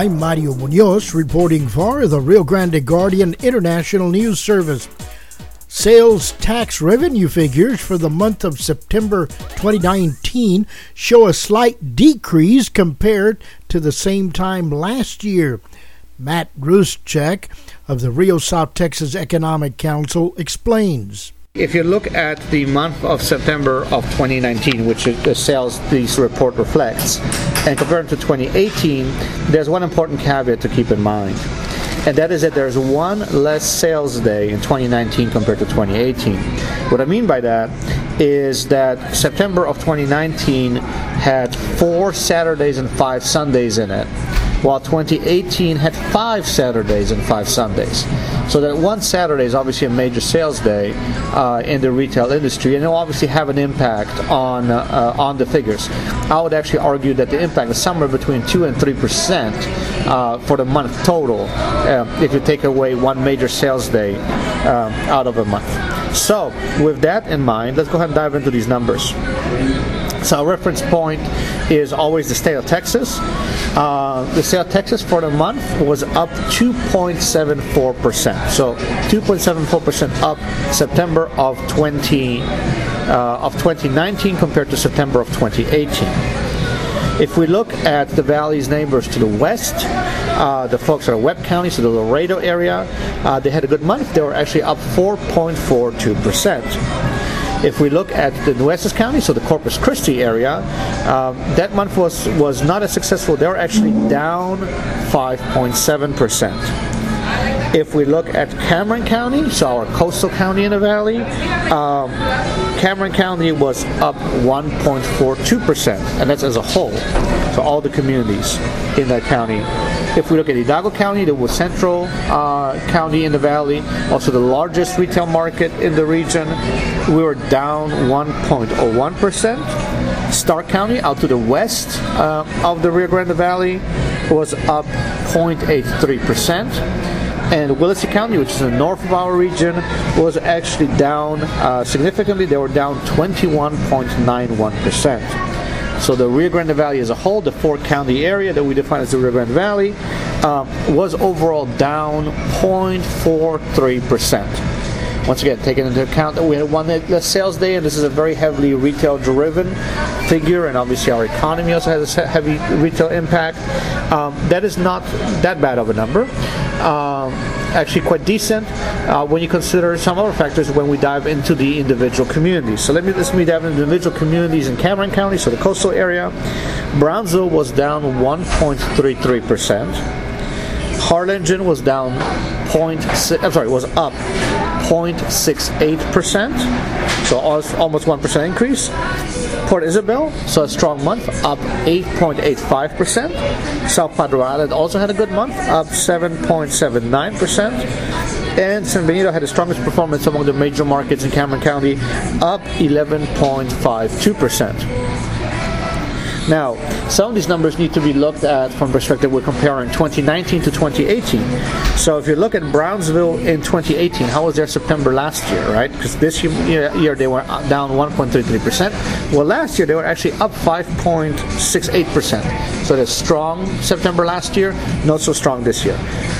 I'm Mario Munoz reporting for the Rio Grande Guardian International News Service. Sales tax revenue figures for the month of September 2019 show a slight decrease compared to the same time last year. Matt Ruszczak of the Rio South Texas Economic Council explains. If you look at the month of September of 2019, which the sales this report reflects, and compare it to 2018, there's one important caveat to keep in mind. And that is that there's one less sales day in 2019 compared to 2018. What I mean by that is that September of 2019 had four Saturdays and five Sundays in it while 2018 had five Saturdays and five Sundays. So that one Saturday is obviously a major sales day uh, in the retail industry, and it will obviously have an impact on uh, on the figures. I would actually argue that the impact is somewhere between two and three percent uh, for the month total, uh, if you take away one major sales day uh, out of a month. So, with that in mind, let's go ahead and dive into these numbers. So our reference point is always the state of Texas. Uh, the state of Texas for the month was up 2.74%. So 2.74% up September of 20 uh, of 2019 compared to September of 2018. If we look at the valley's neighbors to the west, uh, the folks are Webb County, so the Laredo area, uh, they had a good month. They were actually up 4.42 percent. If we look at the Nueces County, so the Corpus Christi area, um, that month was, was not as successful. They were actually down 5.7 percent. If we look at Cameron County, so our coastal county in the valley, um, Cameron County was up 1.42%, and that's as a whole. So all the communities in that county if we look at Hidalgo County, the central uh, county in the valley, also the largest retail market in the region, we were down 1.01%. Starr County, out to the west uh, of the Rio Grande Valley, was up 0.83% and Willacy County, which is in the north of our region, was actually down uh, significantly. They were down 21.91%. So the Rio Grande Valley as a whole, the four county area that we define as the Rio Grande Valley, um, was overall down 0.43 percent. Once again, taking into account that we had one sales day, and this is a very heavily retail-driven figure, and obviously our economy also has a heavy retail impact. Um, that is not that bad of a number. Um, actually, quite decent uh, when you consider some other factors when we dive into the individual communities. So let me let me dive into individual communities in Cameron County, so the coastal area. Brownsville was down 1.33 percent. Harlingen was down point. I'm sorry, was up 0.68%, so almost 1% increase. Port Isabel saw a strong month, up 8.85%. South Padre Island also had a good month, up 7.79%. And San Benito had the strongest performance among the major markets in Cameron County, up 11.52%. Now, some of these numbers need to be looked at from perspective we're comparing 2019 to 2018. So if you look at Brownsville in 2018, how was their September last year, right? Because this year, year they were down 1.33%. Well, last year they were actually up 5.68%. So that's strong September last year, not so strong this year.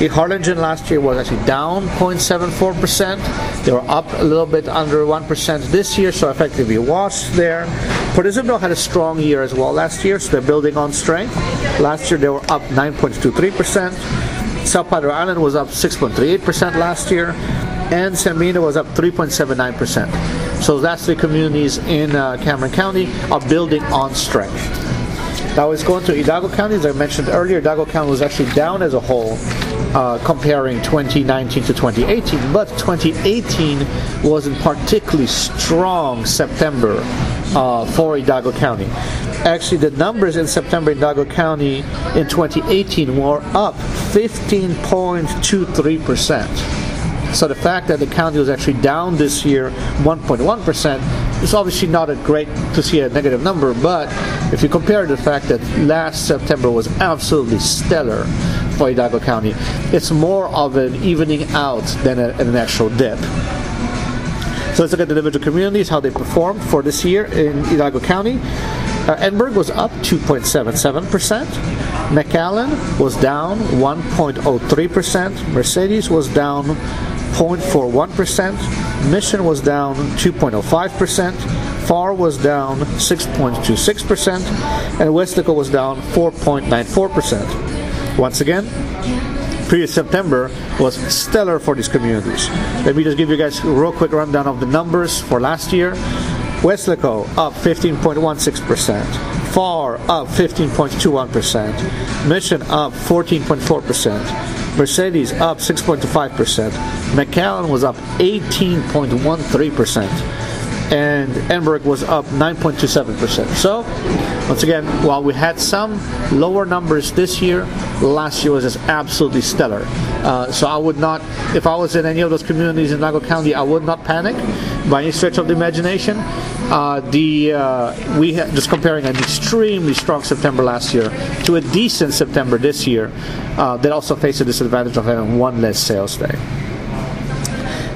In Harlingen last year was actually down 0.74%. They were up a little bit under 1% this year, so effectively washed there. Port Isabel had a strong year as well last year, so they're building on strength. Last year they were up 9.23%. South Padre Island was up 6.38% last year, and San Benito was up 3.79%. So that's the communities in uh, Cameron County are building on strength. Now it's going to Hidalgo County, as I mentioned earlier. Hidalgo County was actually down as a whole uh, comparing 2019 to 2018, but 2018 was a particularly strong September uh, for Hidalgo County. Actually, the numbers in September in Hidalgo County in 2018 were up 15.23 percent. So the fact that the county was actually down this year 1.1% is obviously not a great to see a negative number, but if you compare the fact that last September was absolutely stellar for Hidalgo County, it's more of an evening out than a, an actual dip. So let's look at the individual communities, how they performed for this year in Hidalgo County. Uh, Edinburg was up 2.77%. McAllen was down 1.03%. Mercedes was down 0.41%. Mission was down 2.05%. Pharr was down 6.26%. And Weslaco was down 4.94%. Once again, previous September was stellar for these communities. Let me just give you guys a real quick rundown of the numbers for last year. Weslaco up 15.16%. Pharr up 15.21%. Mission up 14.4%. Mercedes up 6.5%. McAllen was up 18.13%. And Edinburg was up 9.27%. So, once again, while we had some lower numbers this year, last year was just absolutely stellar. Uh, so I would not, if I was in any of those communities in Hidalgo County, I would not panic by any stretch of the imagination. Uh, the uh, we ha- just comparing an extremely strong September last year to a decent September this year, uh, that also faced the disadvantage of having one less sales day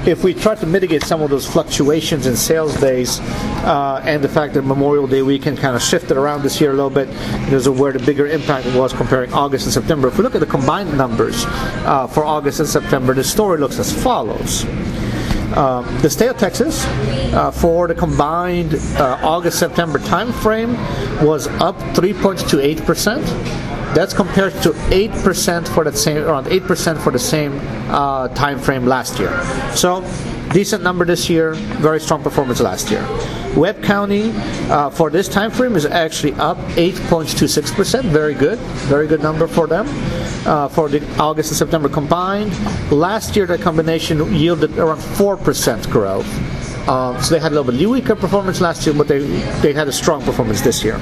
if we try to mitigate some of those fluctuations in sales days uh, and the fact that Memorial Day weekend kind of shifted around this year a little bit, there's where the bigger impact was comparing August and September. If we look at the combined numbers uh, for August and September, the story looks as follows. Uh, the state of Texas, uh, for the combined uh, August-September timeframe, was up 3.28 percent. That's compared to 8% for that same, around 8% for the same uh, time frame last year. So, decent number this year, very strong performance last year. Webb County uh, for this time frame is actually up 8.26%, very good, very good number for them. Uh, for the August and September combined, last year the combination yielded around 4% growth. Uh, so they had a little bit weaker performance last year, but they, they had a strong performance this year.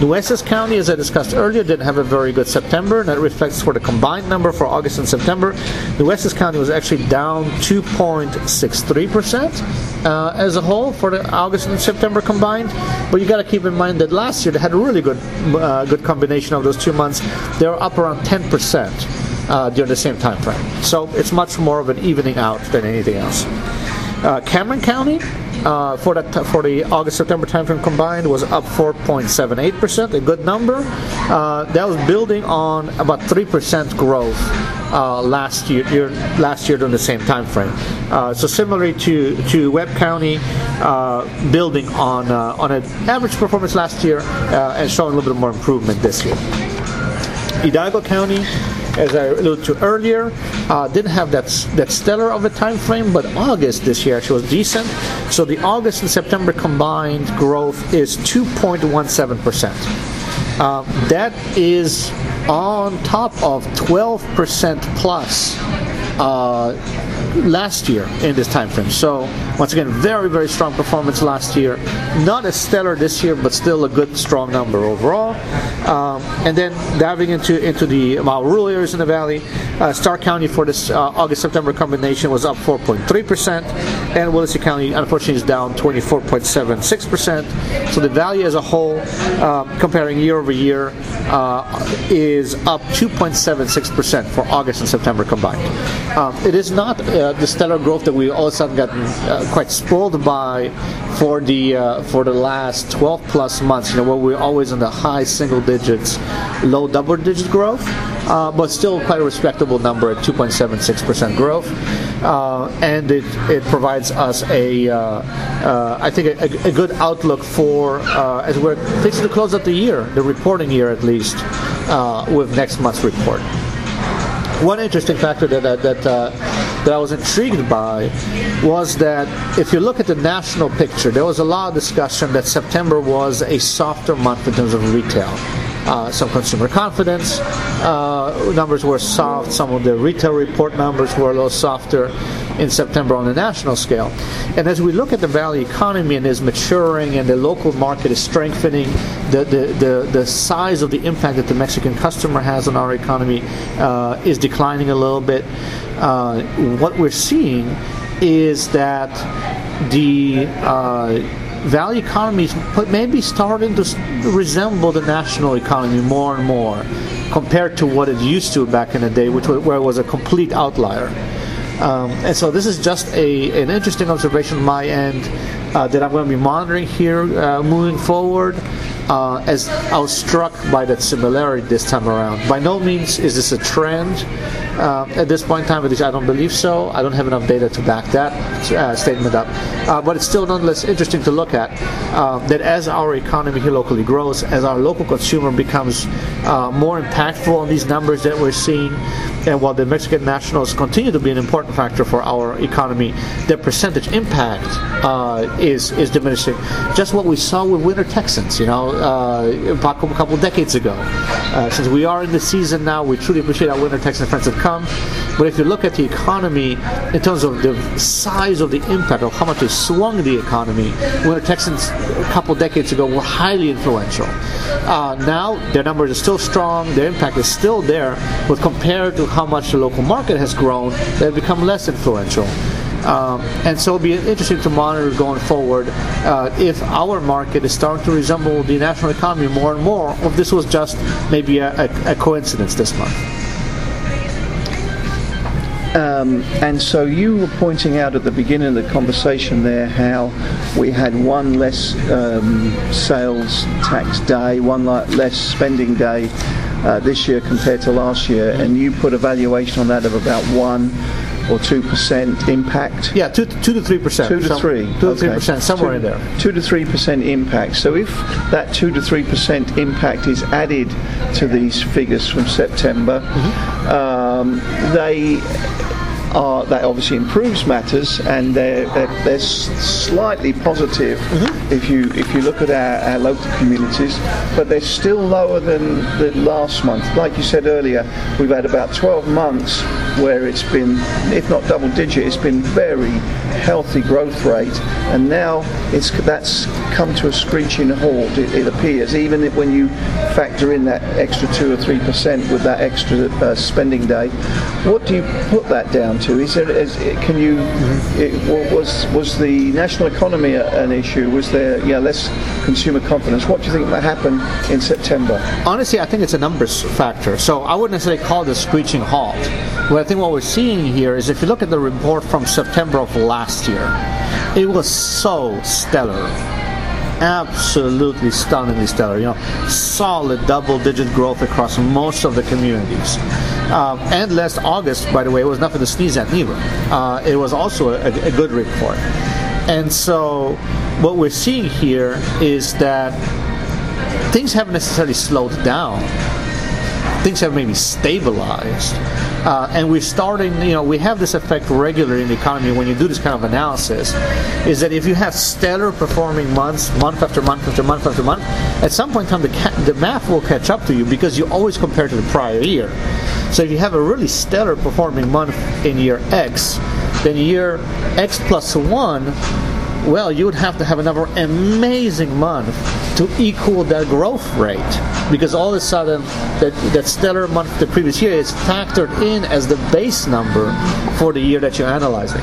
Nueces County, as I discussed earlier, didn't have a very good September, and that reflects for the combined number for August and September. Nueces County was actually down 2.63% uh, as a whole for the August and September combined. But you got to keep in mind that last year they had a really good uh, good combination of those two months. They were up around 10% uh, during the same time frame. So it's much more of an evening out than anything else. Uh, Cameron County uh, for that for the August September timeframe combined was up 4.78 percent, a good number. Uh, that was building on about three percent growth uh, last year, year, last year during the same time frame. Uh, so similarly to to Webb County, uh, building on uh, on an average performance last year and showing a little bit more improvement this year. Hidalgo County as I alluded to earlier, uh, didn't have that that stellar of a time frame, but August this year actually was decent. So the August and September combined growth is 2.17 percent. Uh, that is on top of 12 percent plus uh, last year in this time frame. So once again, very very strong performance last year. Not as stellar this year, but still a good strong number overall. Um, and then diving into into the uh, rural areas in the valley, uh, Starr County for this uh, August September combination was up 4.3 percent, and Willacy County unfortunately is down 24.76 percent. So the valley as a whole, uh, comparing year over year, uh, is up 2.76 percent for August and September combined. Um, it is not uh, the stellar growth that we all of a sudden gotten uh, quite spoiled by for the uh, for the last 12 plus months. You know, where we're always in the high single digits, low double digit growth, uh, but still quite a respectable number at 2.76 percent growth, uh, and it it provides us a uh, I think a, a, good outlook for as we're fixing to close out the year, the reporting year at least, with next month's report one interesting factor that that that, uh, that I was intrigued by was that if you look at the national picture, there was a lot of discussion that September was a softer month in terms of retail. Uh, some consumer confidence uh, numbers were soft. Some of the retail report numbers were a little softer in September on the national scale. And as we look at the valley economy and is maturing and the local market is strengthening, the, the, the, the size of the impact that the Mexican customer has on our economy uh, is declining a little bit. Uh, what we're seeing is that the valley economies maybe starting to resemble the national economy more and more compared to what it used to back in the day, which was, where it was a complete outlier. Um, and so this is just a, an interesting observation on my end uh, that I'm going to be monitoring here uh, moving forward. uh, as I was struck by that similarity this time around. By no means is this a trend. Uh, at this point in time, at least I don't believe so. I don't have enough data to back that uh, statement up. Uh, but it's still nonetheless interesting to look at uh, that as our economy here locally grows, as our local consumer becomes uh, more impactful on these numbers that we're seeing, and while the Mexican nationals continue to be an important factor for our economy, their percentage impact uh, is is diminishing. Just what we saw with Winter Texans, you know, a couple decades ago. Since we are in the season now, we truly appreciate our Winter Texan friends But if you look at the economy in terms of the size of the impact of how much it swung the economy, Winter Texans a couple decades ago were highly influential. Uh, now their numbers are still strong, their impact is still there, but compared to how much the local market has grown, they've become less influential. Um, and so it'll be interesting to monitor going forward uh, if our market is starting to resemble the national economy more and more, or if this was just maybe a, a, a coincidence this month. Um, and so you were pointing out at the beginning of the conversation there how we had one less um, sales tax day, one less spending day uh, this year compared to last year, and you put a valuation on that of about one or two percent impact. Yeah, two, two to three percent. Two to three. Two to three percent, somewhere two, in there. Two to three percent impact. So if that two to three percent impact is added to these figures from September, mm-hmm. um, they are, that obviously improves matters, and they're, they're, they're slightly positive mm-hmm. if you if you look at our, our, local communities, but they're still lower than the last month. Like you said earlier, we've had about 12 months where it's been, if not double digit, it's been very healthy growth rate, and now it's that's come to a screeching halt. It, it appears, even when you factor in that extra two or three percent with that extra uh, spending day. What do you put that down to? Is there, is, can you, it, was, was the national economy an issue? Was there yeah, less consumer confidence? What do you think might happen in September? Honestly, I think it's a numbers factor. So I wouldn't necessarily call a screeching halt. But I think what we're seeing here is if you look at the report from September of last year, it was so stellar absolutely stunningly stellar. You know, solid double-digit growth across most of the communities. Um, and last August, by the way, it was nothing to sneeze at neither. Uh, it was also a, a good report. And so, what we're seeing here is that things haven't necessarily slowed down. Things have maybe stabilized. Uh, and we're starting, you know, we have this effect regularly in the economy when you do this kind of analysis, is that if you have stellar performing months, month after month after month after month, at some point in time the, ca- the math will catch up to you because you always compare to the prior year. So if you have a really stellar performing month in year X, then year X plus one, well, you would have to have another amazing month to equal that growth rate because all of a sudden that, that stellar month the previous year is factored in as the base number for the year that you're analyzing.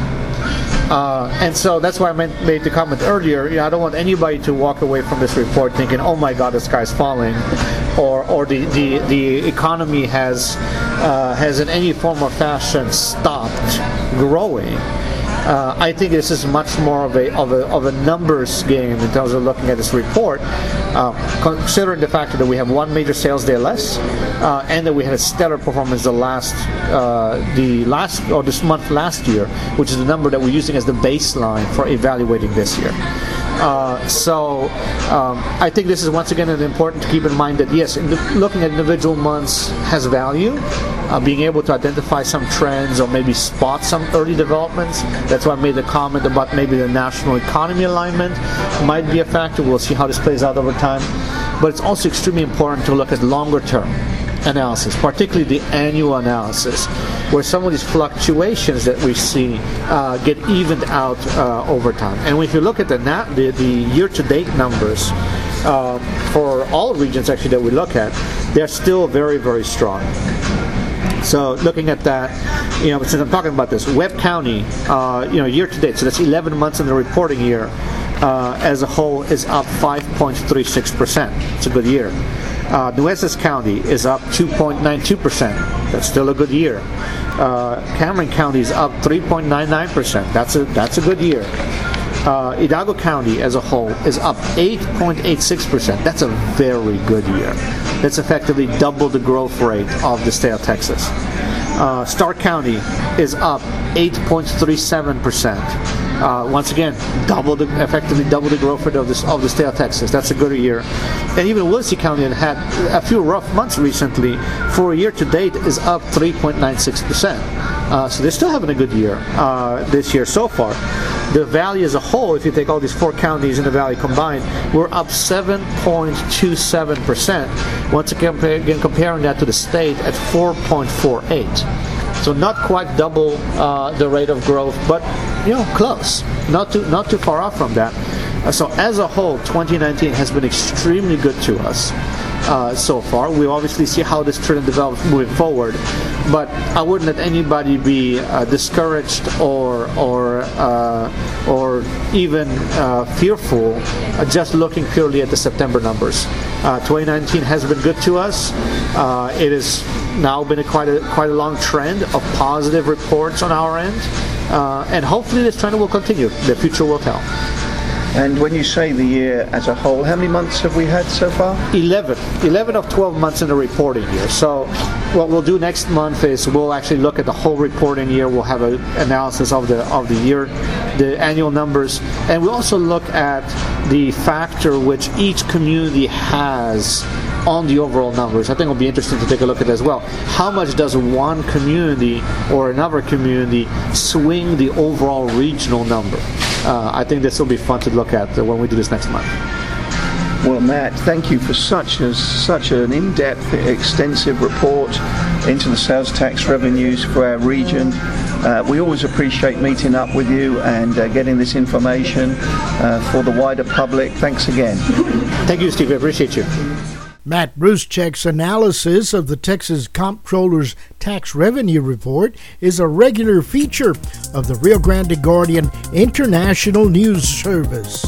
Uh, and so that's why I meant, made the comment earlier. You know, I don't want anybody to walk away from this report thinking, "Oh my God, the sky's falling," or or the the, the economy has uh, has in any form or fashion stopped growing. Uh, I think this is much more of a, of a, of a numbers game in terms of looking at this report, uh, considering the fact that we have one major sales day less, uh, and that we had a stellar performance the last uh, the last or this month last year, which is the number that we're using as the baseline for evaluating this year. Uh, so um, I think this is once again important to keep in mind that yes, in looking at individual months has value. Uh, being able to identify some trends or maybe spot some early developments. That's why I made the comment about maybe the national economy alignment might be a factor. We'll see how this plays out over time. But it's also extremely important to look at longer term analysis, particularly the annual analysis, where some of these fluctuations that we see uh, get evened out uh, over time. And if you look at the, nat- the, the year-to-date numbers uh, for all regions actually that we look at, they're still very, very strong. So looking at that, you know, since I'm talking about this, Webb County, uh, you know, year to date, so that's 11 months in the reporting year, uh, as a whole is up 5.36%. It's a good year. Uh, Nueces County is up 2.92%. That's still a good year. Uh, Cameron County is up 3.99%. That's a that's a good year. uh, Hidalgo County as a whole is up 8.86%. That's a very good year. That's effectively double the growth rate of the state of Texas. Uh, Starr County is up 8.37%. Uh, once again, double the effectively double the growth rate of, this, of the state of Texas. That's a good year. And even Willacy County had a few rough months recently. For a year to date, is up 3.96 percent. Uh, so they're still having a good year uh, this year so far. The valley as a whole, if you take all these four counties in the valley combined, we're up 7.27 percent. Once again, again, comparing that to the state at 4.48. So not quite double uh, the rate of growth, but you know, close. Not too not too far off from that. Uh, so as a whole, 2019 has been extremely good to us. Uh, so far. We obviously see how this trend develops moving forward, but I wouldn't let anybody be uh, discouraged or or uh, or even uh, fearful uh, just looking purely at the September numbers. 2019 has been good to us. it has now been a quite a quite a long trend of positive reports on our end, and hopefully this trend will continue. The future will tell. And when you say the year as a whole, how many months have we had so far? 11. 11 of 12 months in the reporting year. So what we'll do next month is we'll actually look at the whole reporting year. We'll have an analysis of the of the year, the annual numbers, and we also look at the factor which each community has on the overall numbers. I think it'll be interesting to take a look at as well. How much does one community or another community swing the overall regional number? Uh, I think this will be fun to look at when we do this next month. Well, Matt, thank you for such a, such an in-depth, extensive report into the sales tax revenues for our region. Uh, we always appreciate meeting up with you and uh, getting this information uh, for the wider public. Thanks again. Thank you, Steve. I appreciate you. Matt Ruszczak's analysis of the Texas Comptroller's Tax Revenue Report is a regular feature of the Rio Grande Guardian International News Service.